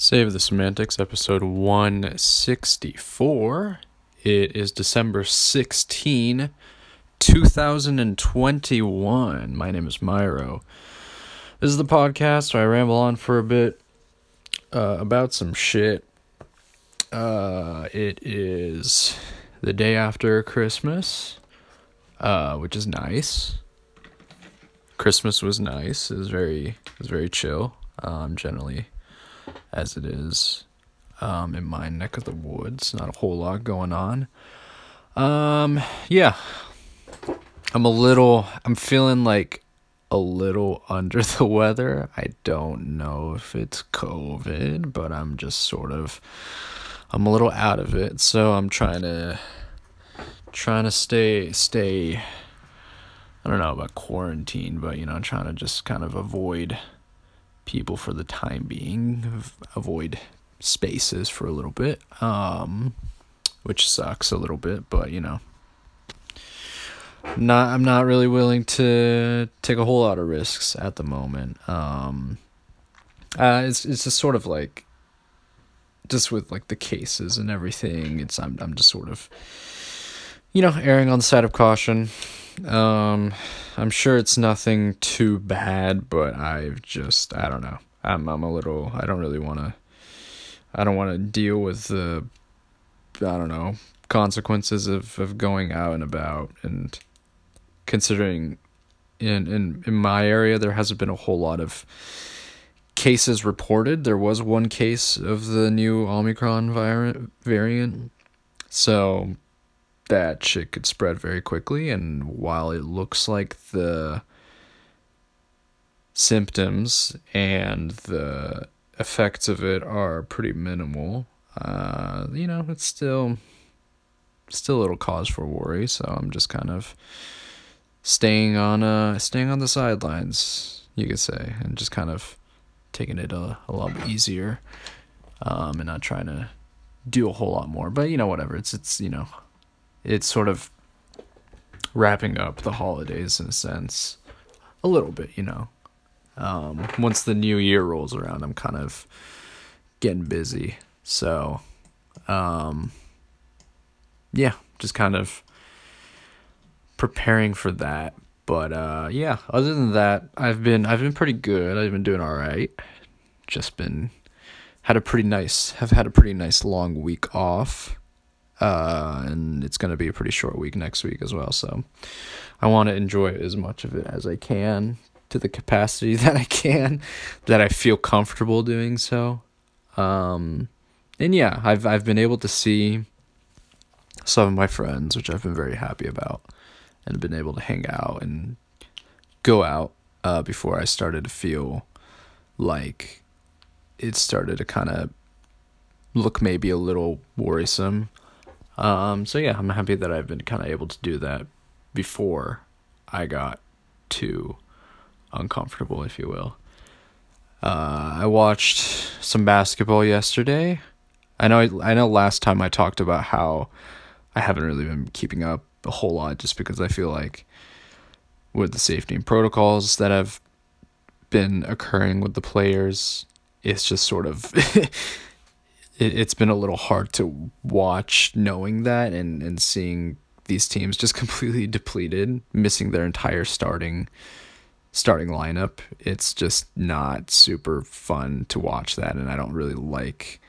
Save the Semantics, episode 164. It is December 16, 2021. My name is Myro. This is the podcast where I ramble on for a bit uh, about some shit. Uh, it is the day after Christmas, uh, which is nice. Christmas was nice. It was very, it was very chill. Um, generally as it is um, in my neck of the woods. Not a whole lot going on. Um, yeah, I'm a little. I'm feeling like a little under the weather. I don't know if it's COVID, but I'm just sort of. I'm a little out of it, so I'm trying to trying to stay stay. I don't know about quarantine, but you know, trying to just kind of avoid people for the time being, avoid spaces for a little bit, um, which sucks a little bit, but you know, not I'm not really willing to take a whole lot of risks at the moment. Um, uh, it's it's just sort of like just with like the cases and everything. It's I'm I'm just sort of you know erring on the side of caution. Um, I'm sure it's nothing too bad, but I've just I don't know. I'm I'm a little I don't really want to I don't want to deal with the I don't know consequences of of going out and about and considering in in in my area there hasn't been a whole lot of cases reported. There was one case of the new Omicron variant. So that shit could spread very quickly. And while it looks like the symptoms and the effects of it are pretty minimal, uh, you know, it's still still a little cause for worry. So I'm just kind of staying on uh staying on the sidelines, you could say, and just kind of taking it a, a lot easier, um, and not trying to do a whole lot more. But you know, whatever. It's it's you know it's sort of wrapping up the holidays in a sense a little bit you know. Um, once the new year rolls around i'm kind of getting busy. So um, yeah just kind of preparing for that. But uh, yeah other than that i've been i've been pretty good. I've been doing all right just been had a pretty nice have had a pretty nice long week off uh, and it's going to be a pretty short week next week as well. So I want to enjoy as much of it as I can to the capacity that I can, that I feel comfortable doing so. Um, and yeah, I've I've been able to see some of my friends, which I've been very happy about, and been able to hang out and go out uh, before I started to feel like it started to kind of look maybe a little worrisome um, so yeah, I'm happy that I've been kind of able to do that before I got too uncomfortable, if you will. Uh, I watched some basketball yesterday. I know I know last time I talked about how I haven't really been keeping up a whole lot just because I feel like with the safety and protocols that have been occurring with the players, it's just sort of it, has been a little hard to watch knowing that and, and seeing these teams just completely depleted, missing their entire starting starting lineup. It's just not super fun to watch that and I don't really like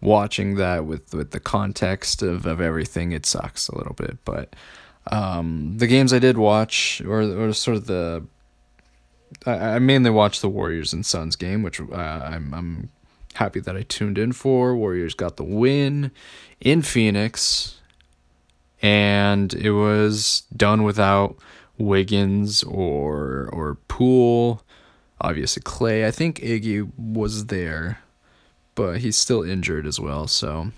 watching that with with the context of, of everything. It sucks a little bit, but um, the games I did watch or or sort of the I, I mainly watched the Warriors and Suns game, which uh, I'm I'm happy that I tuned in for. Warriors got the win in Phoenix, and it was done without Wiggins or or Poole. Obviously, Klay. I think Iggy was there, but he's still injured as well. So,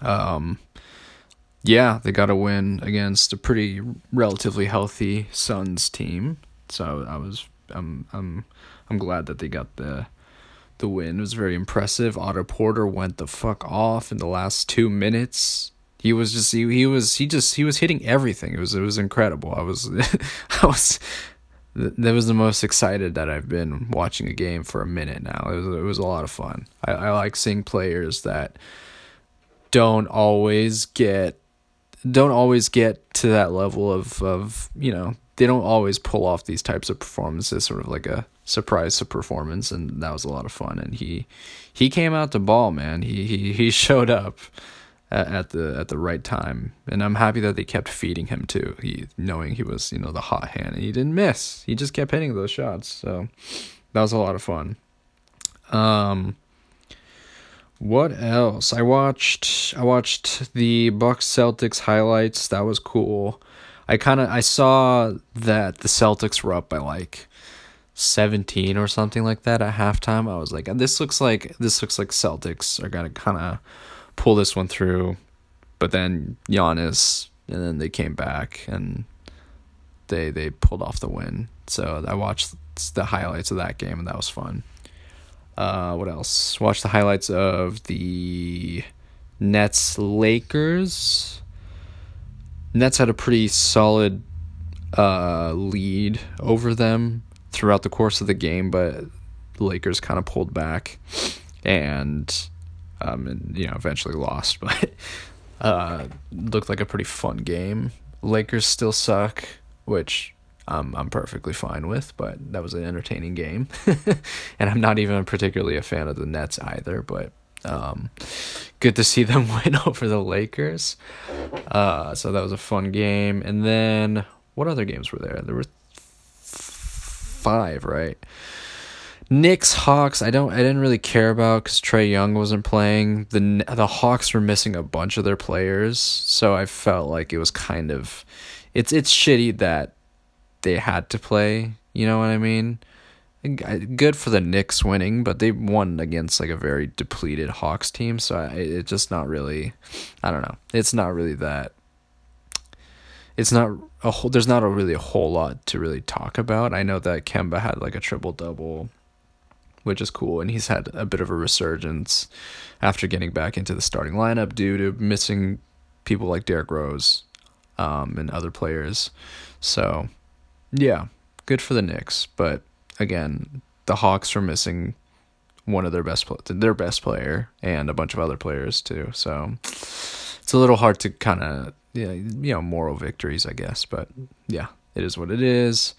um, yeah, they got a win against a pretty relatively healthy Suns team. So I was I'm I'm I'm glad that they got the the win. It was very impressive. Otto Porter went the fuck off in the last two minutes. He was just he, he was he just he was hitting everything. It was it was incredible. I was I was that was the most excited that I've been watching a game for a minute now. It was it was a lot of fun. I, I like seeing players that don't always get don't always get to that level of of you know they don't always pull off these types of performances sort of like a surprise performance and that was a lot of fun. And he he came out to ball man. He he he showed up at, at the at the right time. And I'm happy that they kept feeding him too. He knowing he was you know the hot hand. And he didn't miss. He just kept hitting those shots. So that was a lot of fun. Um what else? I watched I watched the Bucks Celtics highlights. That was cool. I kind of I saw that the Celtics were up by like 17 or something like that at halftime. I was like this looks like this looks like Celtics are to kind of pull this one through. But then Giannis and then they came back and they they pulled off the win. So I watched the highlights of that game and that was fun. Uh, what else? Watch the highlights of the Nets Lakers. Nets had a pretty solid uh, lead over them throughout the course of the game, but the Lakers kind of pulled back and, um, and you know eventually lost. But uh, looked like a pretty fun game. Lakers still suck, which um, I'm perfectly fine with, but that was an entertaining game. and I'm not even particularly a fan of the Nets either, but um, good to see them win over the Lakers. Uh, so that was a fun game. And then what other games were there? There were five, right? Knicks Hawks I don't I didn't really care about cuz Trae Young wasn't playing. The the Hawks were missing a bunch of their players, so I felt like it was kind of it's it's shitty that they had to play. You know what I mean? Good for the Knicks winning, but they won against like a very depleted Hawks team, so I, it's just not really. I don't know. It's not really that. It's not a whole. There's not a really a whole lot to really talk about. I know that Kemba had like a triple double, which is cool, and he's had a bit of a resurgence after getting back into the starting lineup due to missing people like Derrick Rose, um, and other players. So yeah, good for the Knicks, but again, the Hawks are missing one of their best their best player and a bunch of other players too. So it's a little hard to kind of yeah, you know, moral victories, I guess, but yeah, it is what it is.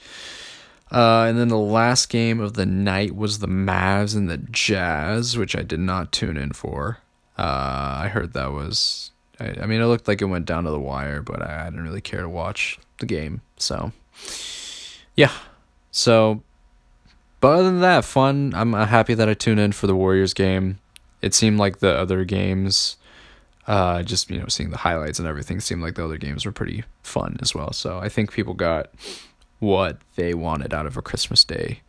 Uh, and then the last game of the night was the Mavs and the Jazz, which I did not tune in for. Uh, I heard that was, I, I mean, it looked like it went down to the wire, but I, I didn't really care to watch the game. So, yeah. So, but other than that, fun. I'm happy that I tuned in for the Warriors game. It seemed like the other games, uh, just you know, seeing the highlights and everything, seemed like the other games were pretty fun as well. So I think people got what they wanted out of a Christmas Day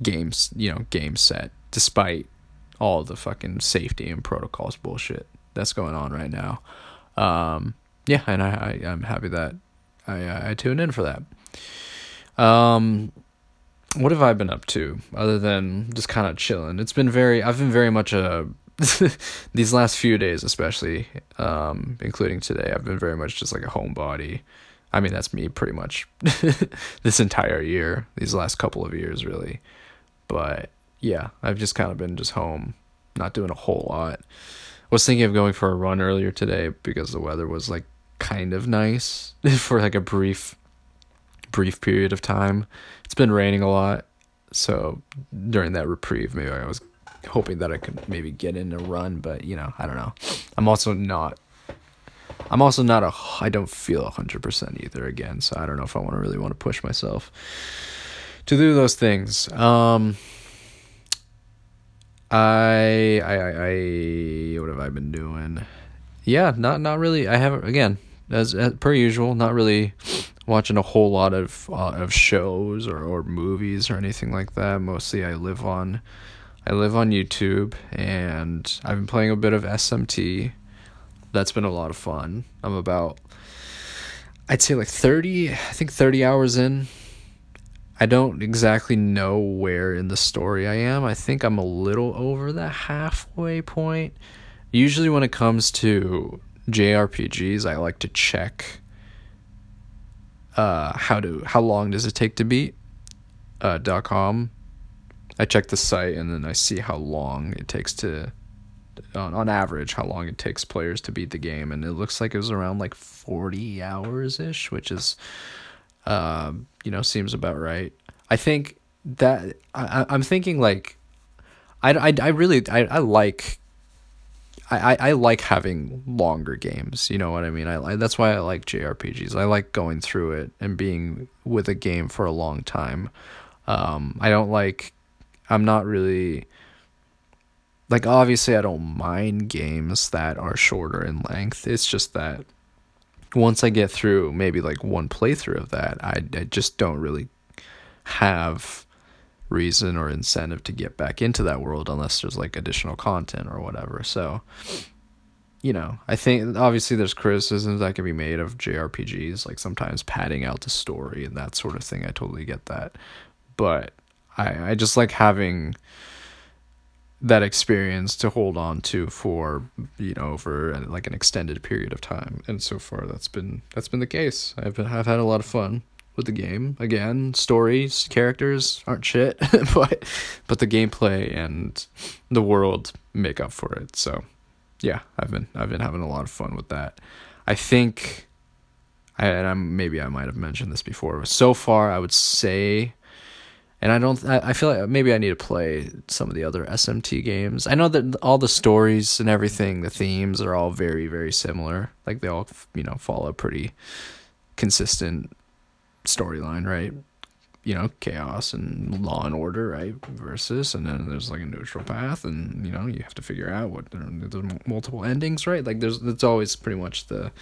games, you know, game set, despite all the fucking safety and protocols bullshit that's going on right now. Um, yeah, and I, I I'm happy that I I tuned in for that. Um, what have I been up to other than just kind of chilling? It's been very, I've been very much a, these last few days, especially, um, including today, I've been very much just like a homebody. I mean, that's me pretty much this entire year, these last couple of years, really. But yeah, I've just kind of been just home, not doing a whole lot. Was thinking of going for a run earlier today because the weather was like kind of nice for like a brief brief period of time. It's been raining a lot, so during that reprieve, maybe I was hoping that I could maybe get in a run, but you know, I don't know. I'm also not. I'm also not a. I don't feel hundred percent either again, so I don't know if I want to really want to push myself to do those things. Um. I, I I I what have I been doing? Yeah, not not really. I haven't again as, as per usual. Not really watching a whole lot of uh, of shows or, or movies or anything like that. Mostly, I live on I live on YouTube, and I've been playing a bit of SMT. That's been a lot of fun. I'm about I'd say like 30, I think 30 hours in. I don't exactly know where in the story I am. I think I'm a little over the halfway point. Usually when it comes to JRPGs, I like to check uh, how to how long does it take to beat uh, com. I check the site and then I see how long it takes to on, on average how long it takes players to beat the game and it looks like it was around like 40 hours ish which is uh, you know seems about right i think that I, i'm thinking like i, I, I really I, I like I, I like having longer games. You know what I mean? I, I that's why I like JRPGs. I like going through it and being with a game for a long time. Um, I don't like. I'm not really like obviously I don't mind games that are shorter in length. It's just that once I get through maybe like one playthrough of that, I, I just don't really have reason or incentive to get back into that world unless there's like additional content or whatever. So, you know, I think obviously there's criticisms that can be made of JRPGs, like sometimes padding out the story and that sort of thing. I totally get that. But I, I just like having that experience to hold on to for you know for like an extended period of time. And so far that's been that's been the case. I've been, i've had a lot of fun with the game. Again stories characters aren't shit but but the gameplay and the world make up for it. So yeah i've been i've been having a lot of fun with that. I think I, and I'm maybe I might have mentioned this before. So far, I would say and I don't. I, feel like maybe I need to play some of the other SMT games. I know that all the stories and everything, the themes are all very very similar. Like they all you know follow pretty consistent storyline, right? You know, chaos and law and order, right? Versus, and then there's like a neutral path, and you know you have to figure out what there's multiple endings, right? Like there's it's always pretty much the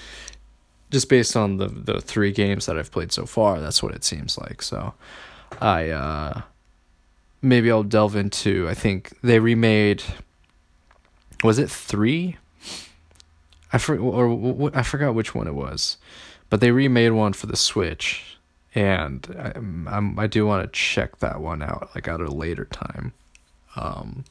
just based on the the three games that I've played so far. That's what it seems like. So. I uh, maybe I'll delve into. I think they remade. Was it three? I for, or I forgot which one it was, but they remade one for the Switch, and I, I'm I do want to check that one out like at a later time. Um,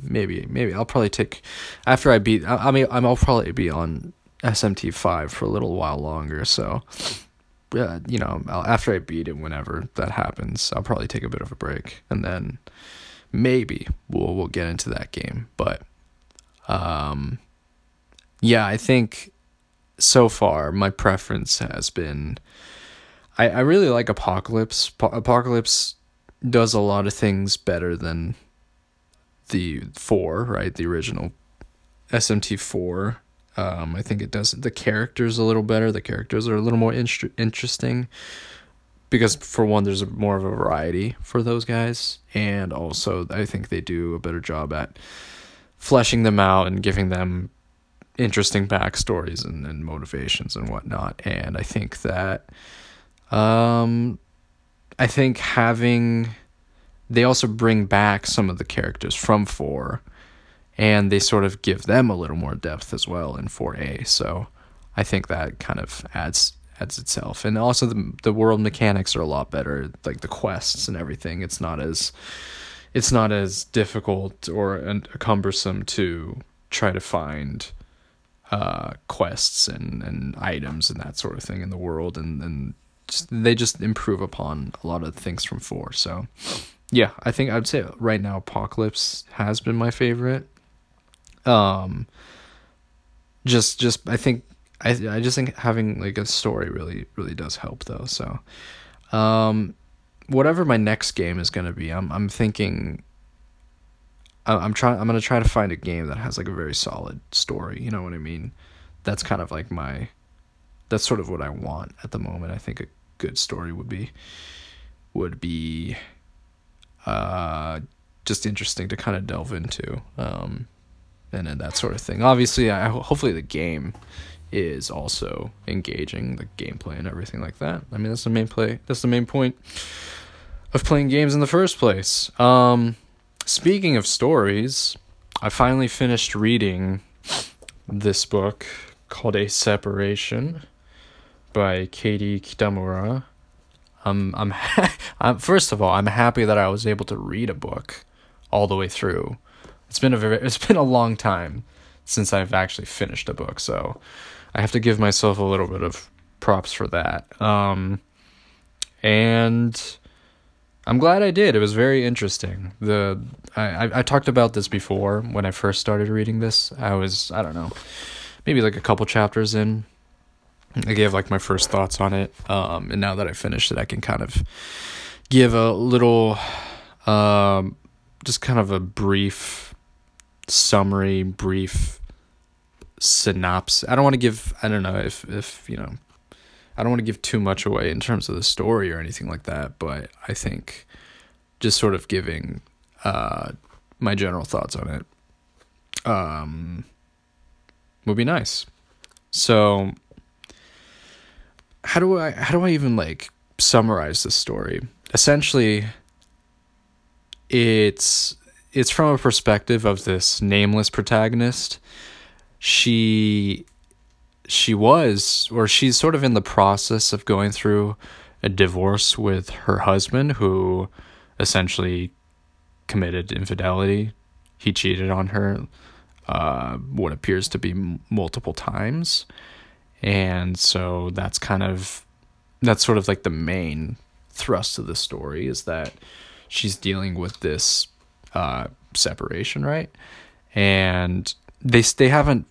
maybe maybe I'll probably take after I beat. I, I mean I'll probably be on SMT five for a little while longer, so uh, you know, I'll, after I beat it, whenever that happens, I'll probably take a bit of a break, and then maybe we'll we'll get into that game. But, um, yeah, I think so far my preference has been, I I really like Apocalypse. Apocalypse does a lot of things better than the four, right? The original SMT four um, I think it does the characters a little better. The characters are a little more in- interesting because for one, there's more of a variety for those guys, and also I think they do a better job at fleshing them out and giving them interesting backstories and, and motivations and whatnot. And I think that, um, I think having they also bring back some of the characters from four and they sort of give them a little more depth as well in 4A. So I think that kind of adds adds itself, and also the the world mechanics are a lot better, like the quests and everything. It's not as it's not as difficult or cumbersome to try to find uh, quests and, and items and that sort of thing in the world, and and just, they just improve upon a lot of things from four. So yeah, I think I'd say right now Apocalypse has been my favorite um just just i think i i just think having like a story really really does help though so um whatever my next game is going to be i'm i'm thinking i'm trying i'm going to try to find a game that has like a very solid story you know what i mean? That's kind of like my that's sort of what i want at the moment i think a good story would be would be uh just interesting to kind of delve into um and, and that sort of thing. Obviously, I hopefully the game is also engaging, the gameplay and everything like that. I mean, that's the main play. That's the main point of playing games in the first place. Um, speaking of stories, I finally finished reading this book called A Separation by Katie Kitamura. I'm I'm, I'm first of all, I'm happy that I was able to read a book all the way through it's been a very it's been a long time since I've actually finished a book, so I have to give myself a little bit of props for that. Um, and I'm glad I did. It was very interesting. The I, I, I talked about this before when I first started reading this. I was I don't know, maybe like a couple chapters in. I gave like my first thoughts on it. Um, and now that I finished it, I can kind of give a little, um, just kind of a brief summary, brief synopsis. I don't want to give. I don't know if if you know I don't want to give too much away in terms of the story or anything like that, but I think just sort of giving uh, my general thoughts on it um, would be nice. So how do I how do I even like summarize this story? Essentially it's it's from a perspective of this nameless protagonist. She she was, or she's sort of in the process of going through a divorce with her husband, who essentially committed infidelity. He cheated on her, uh, what appears to be m- multiple times. And so that's kind of, that's sort of like the main thrust of the story is that she's dealing with this uh, separation, right? And they they haven't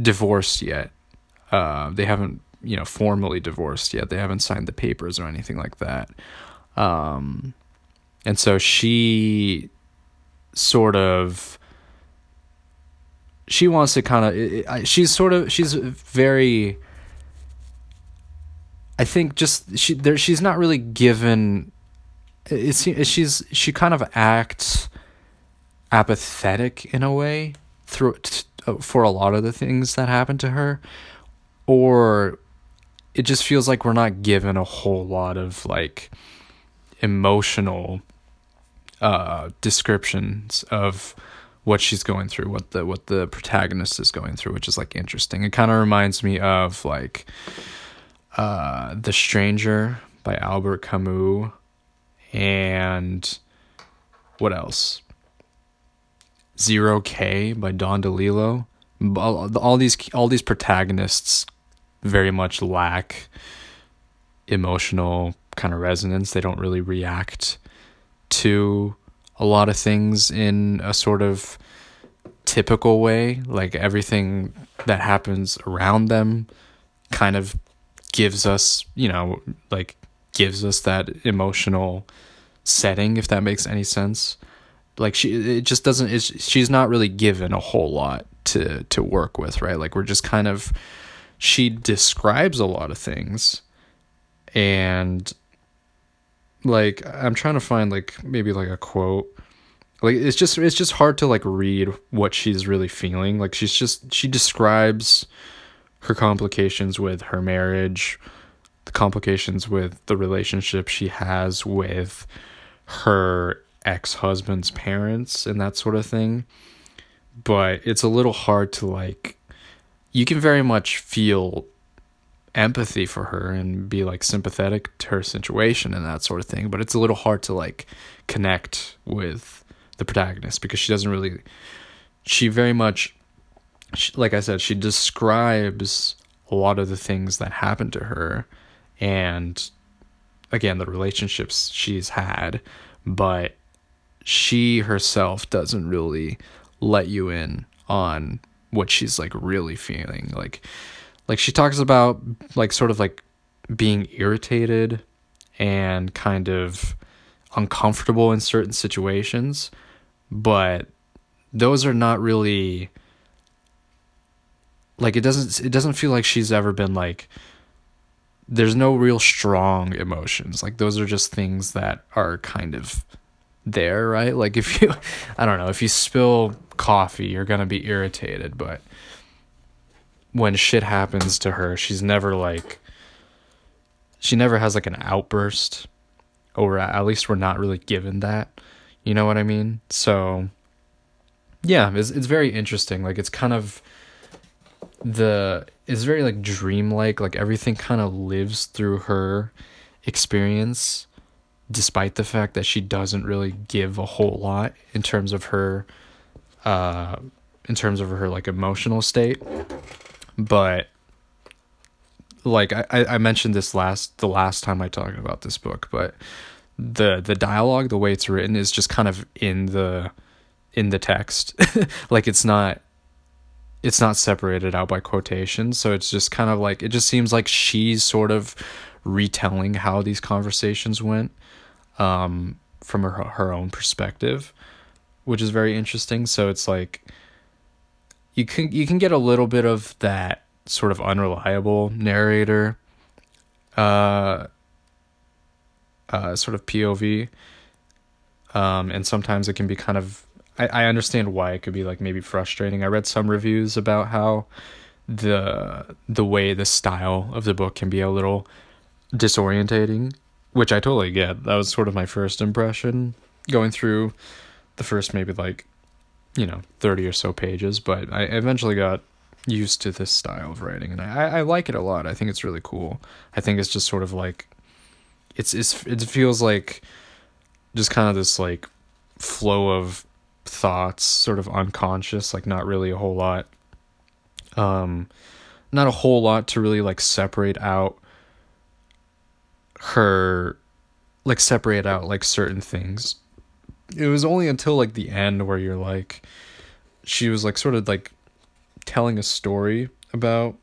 divorced yet. Uh, they haven't, you know, formally divorced yet. They haven't signed the papers or anything like that. Um, and so she sort of she wants to kind of she's sort of she's very I think just she there she's not really given it's she's she kind of acts apathetic in a way through uh, for a lot of the things that happen to her or it just feels like we're not given a whole lot of like emotional uh descriptions of what she's going through what the what the protagonist is going through which is like interesting. It kind of reminds me of like uh the stranger by albert camus and what else Zero K by Don DeLillo. All, all these all these protagonists very much lack emotional kind of resonance. They don't really react to a lot of things in a sort of typical way. Like everything that happens around them kind of gives us, you know, like gives us that emotional setting, if that makes any sense. Like she it just doesn't it's, she's not really given a whole lot to to work with right? Like we're just kind of she describes a lot of things and like i'm trying to find like maybe like a quote. Like it's just it's just hard to like read what she's really feeling. Like she's just she describes her complications with her marriage the complications with the relationship she has with her ex husband's parents and that sort of thing. But it's a little hard to like, you can very much feel empathy for her and be like sympathetic to her situation and that sort of thing. But it's a little hard to like connect with the protagonist because she doesn't really, she very much, she, like I said, she describes a lot of the things that happened to her and again the relationships she's had but she herself doesn't really let you in on what she's like really feeling. Like like she talks about like sort of like being irritated and kind of uncomfortable in certain situations but those are not really like it doesn't it doesn't feel like she's ever been like there's no real strong emotions like those are just things that are kind of there, right? Like if you I don't know, if you spill coffee, you're going to be irritated, but when shit happens to her, she's never like she never has like an outburst or at least we're not really given that. You know what I mean? So yeah, it's it's very interesting. Like it's kind of the it's very like dreamlike, like everything kind of lives through her experience despite the fact that she doesn't really give a whole lot in terms of her uh in terms of her like emotional state but like I, I mentioned this last the last time I talked about this book, but the the dialogue, the way it's written, is just kind of in the in the text. like it's not it's not separated out by quotations, so it's just kind of like it just seems like she's sort of retelling how these conversations went um, from her her own perspective, which is very interesting. So it's like you can you can get a little bit of that sort of unreliable narrator uh uh sort of POV um and sometimes it can be kind of I, I understand why it could be like maybe frustrating. I read some reviews about how the the way the style of the book can be a little disorientating, which I totally get. That was sort of my first impression going through the first maybe like you know 30 or so pages, but I eventually got used to this style of writing and I, I like it a lot. I think it's really cool. I think it's just sort of like it's, it's it feels like just kind of this like flow of thoughts sort of unconscious like not really a whole lot um not a whole lot to really like separate out her like separate out like certain things. It was only until like the end where you're like she was like sort of like telling a story about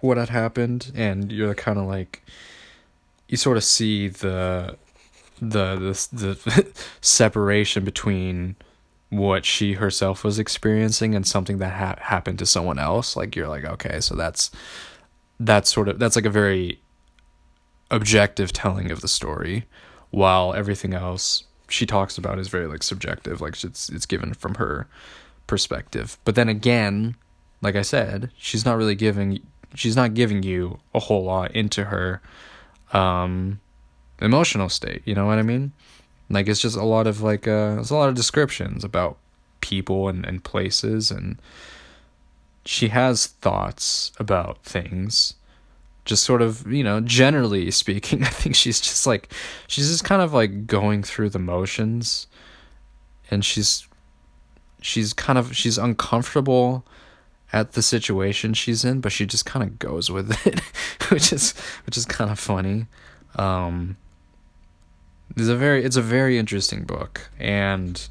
what had happened and you're kind of like you sort of see the the the, the separation between what she herself was experiencing and something that ha- happened to someone else like you're like okay so that's that's sort of that's like a very objective telling of the story while everything else she talks about is very like subjective like it's it's given from her perspective but then again like I said, she's not really giving she's not giving you a whole lot into her um emotional state, you know what I mean? Like it's just a lot of like uh it's a lot of descriptions about people and, and places and she has thoughts about things just sort of you know generally speaking i think she's just like she's just kind of like going through the motions and she's she's kind of she's uncomfortable at the situation she's in, but she just kind of goes with it, which is which is kind of funny. Um, it's a very it's a very interesting book, and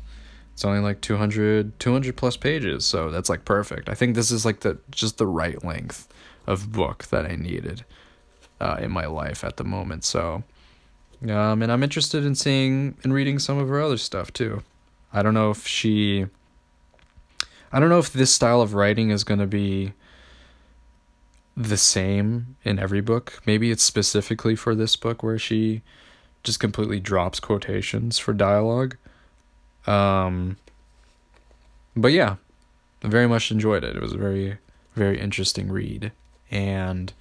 it's only like 200, 200 plus pages, so that's like perfect. I think this is like the just the right length of book that I needed uh, in my life at the moment. So, um, and I'm interested in seeing and reading some of her other stuff too. I don't know if she I don't know if this style of writing is going to be the same in every book. Maybe it's specifically for this book where she just completely drops quotations for dialogue. Um, but yeah, I very much enjoyed it. It was a very, very interesting read. And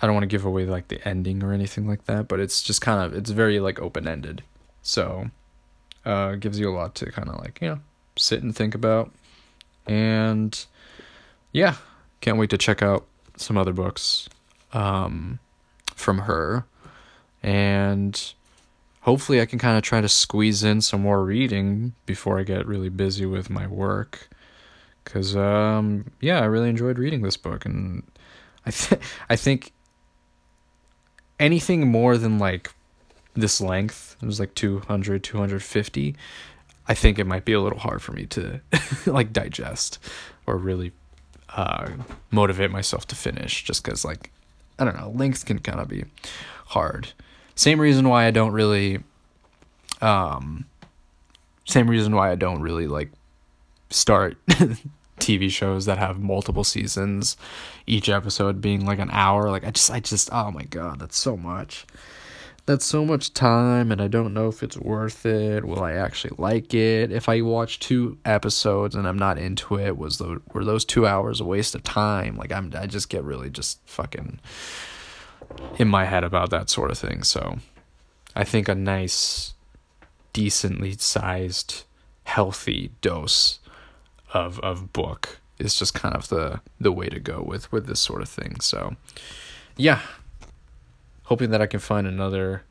I don't want to give away like the ending or anything like that, but it's just kind of, it's very like open ended. So, uh, gives you a lot to kind of like, you know, sit and think about. And yeah, can't wait to check out some other books um, from her. And hopefully, I can kind of try to squeeze in some more reading before I get really busy with my work. Because, um, yeah, I really enjoyed reading this book. And I, th- I think anything more than like this length, it was like 200, 250, I think it might be a little hard for me to like digest or really uh, motivate myself to finish just because like I don't know length can kind of be hard. Same reason why I don't really um same reason why I don't really like start TV shows that have multiple seasons, each episode being like an hour. Like I just I just oh my god, that's so much that's so much time and I don't know if it's worth it. Will I actually like it? If I watch two episodes and I'm not into it, was the were those 2 hours a waste of time? Like I'm I just get really just fucking in my head about that sort of thing. So I think a nice decently sized healthy dose of of book is just kind of the the way to go with with this sort of thing. So yeah, hoping that I can find another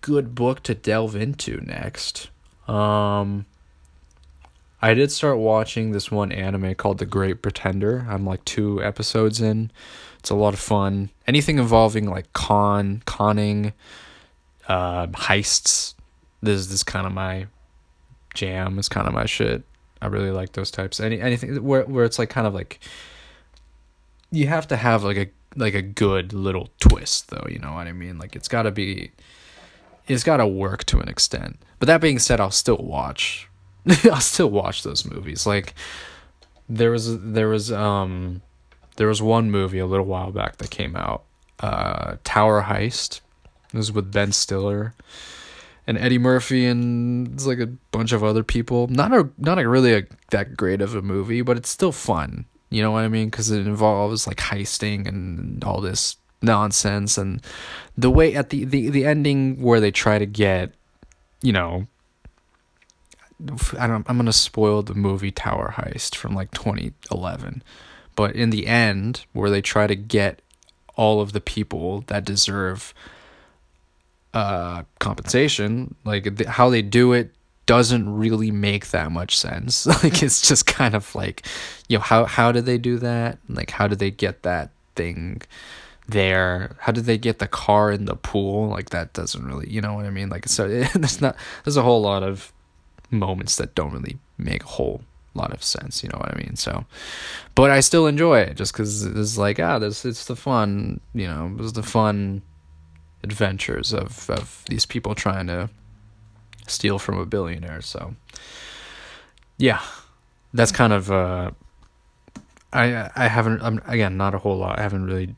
good book to delve into next. Um, I did start watching this one anime called The Great Pretender. I'm like two episodes in It's a lot of fun. Anything involving like con, conning, uh, heists. This, this is kind of my jam. Is kind of my shit. I really like those types. Any anything where where it's like kind of like you have to have like a like a good little twist though, you know what I mean? Like it's got to be it's got to work to an extent. But that being said, I'll still watch I'll still watch those movies. Like there was there was um there was one movie a little while back that came out uh Tower Heist. It was with Ben Stiller and Eddie Murphy and it's like a bunch of other people. Not a not a really a, that great of a movie, but it's still fun. You know what I mean? Because it involves like heisting and all this nonsense, and the way at the the the ending where they try to get, you know. I don't. I'm gonna spoil the movie Tower Heist from like 2011, but in the end, where they try to get all of the people that deserve uh, compensation. Like how they do it doesn't really make that much sense. like it's just kind of like, you know, how how did they do that? Like how did they get that thing there? How did they get the car in the pool? Like that doesn't really, you know what I mean? Like so it, there's not there's a whole lot of moments that don't really make a whole lot of sense, you know what I mean? So but I still enjoy it just cuz it's like ah this it's the fun, you know, it was the fun adventures of, of these people trying to steal from a billionaire. So, yeah, that's kind of. Uh, I I haven't. I'm again not a whole lot. I haven't really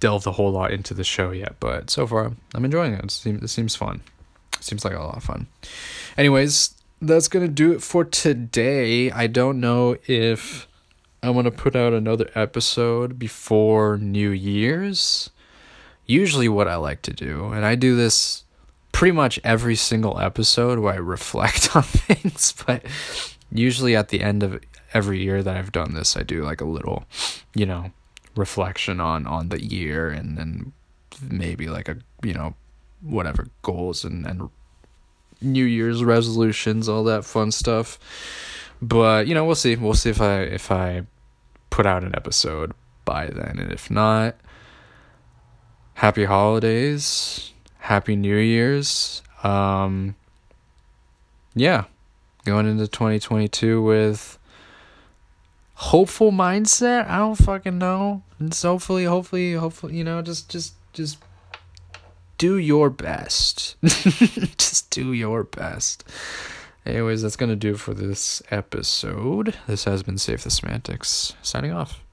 delved a whole lot into the show yet, but so far I'm enjoying it. It seems it seems fun. It seems like a lot of fun. Anyways, that's gonna do it for today. I don't know if I'm gonna put out another episode before New Year's usually what I like to do, and I do this pretty much every single episode where I reflect on things, but usually at the end of every year that I've done this, I do like a little, you know, reflection on on the year and then maybe like a, you know, whatever goals and and New Year's resolutions, all that fun stuff. But, you know, we'll see. We'll see if I if I put out an episode by then and if not, happy holidays, happy New Year's. Um, yeah, going into 2022 with hopeful mindset. I don't fucking know. It's hopefully, hopefully, hopefully, you know, just, just, just do your best. just do your best. Anyways, that's gonna do for this episode. This has been Save the Semantics. Signing off.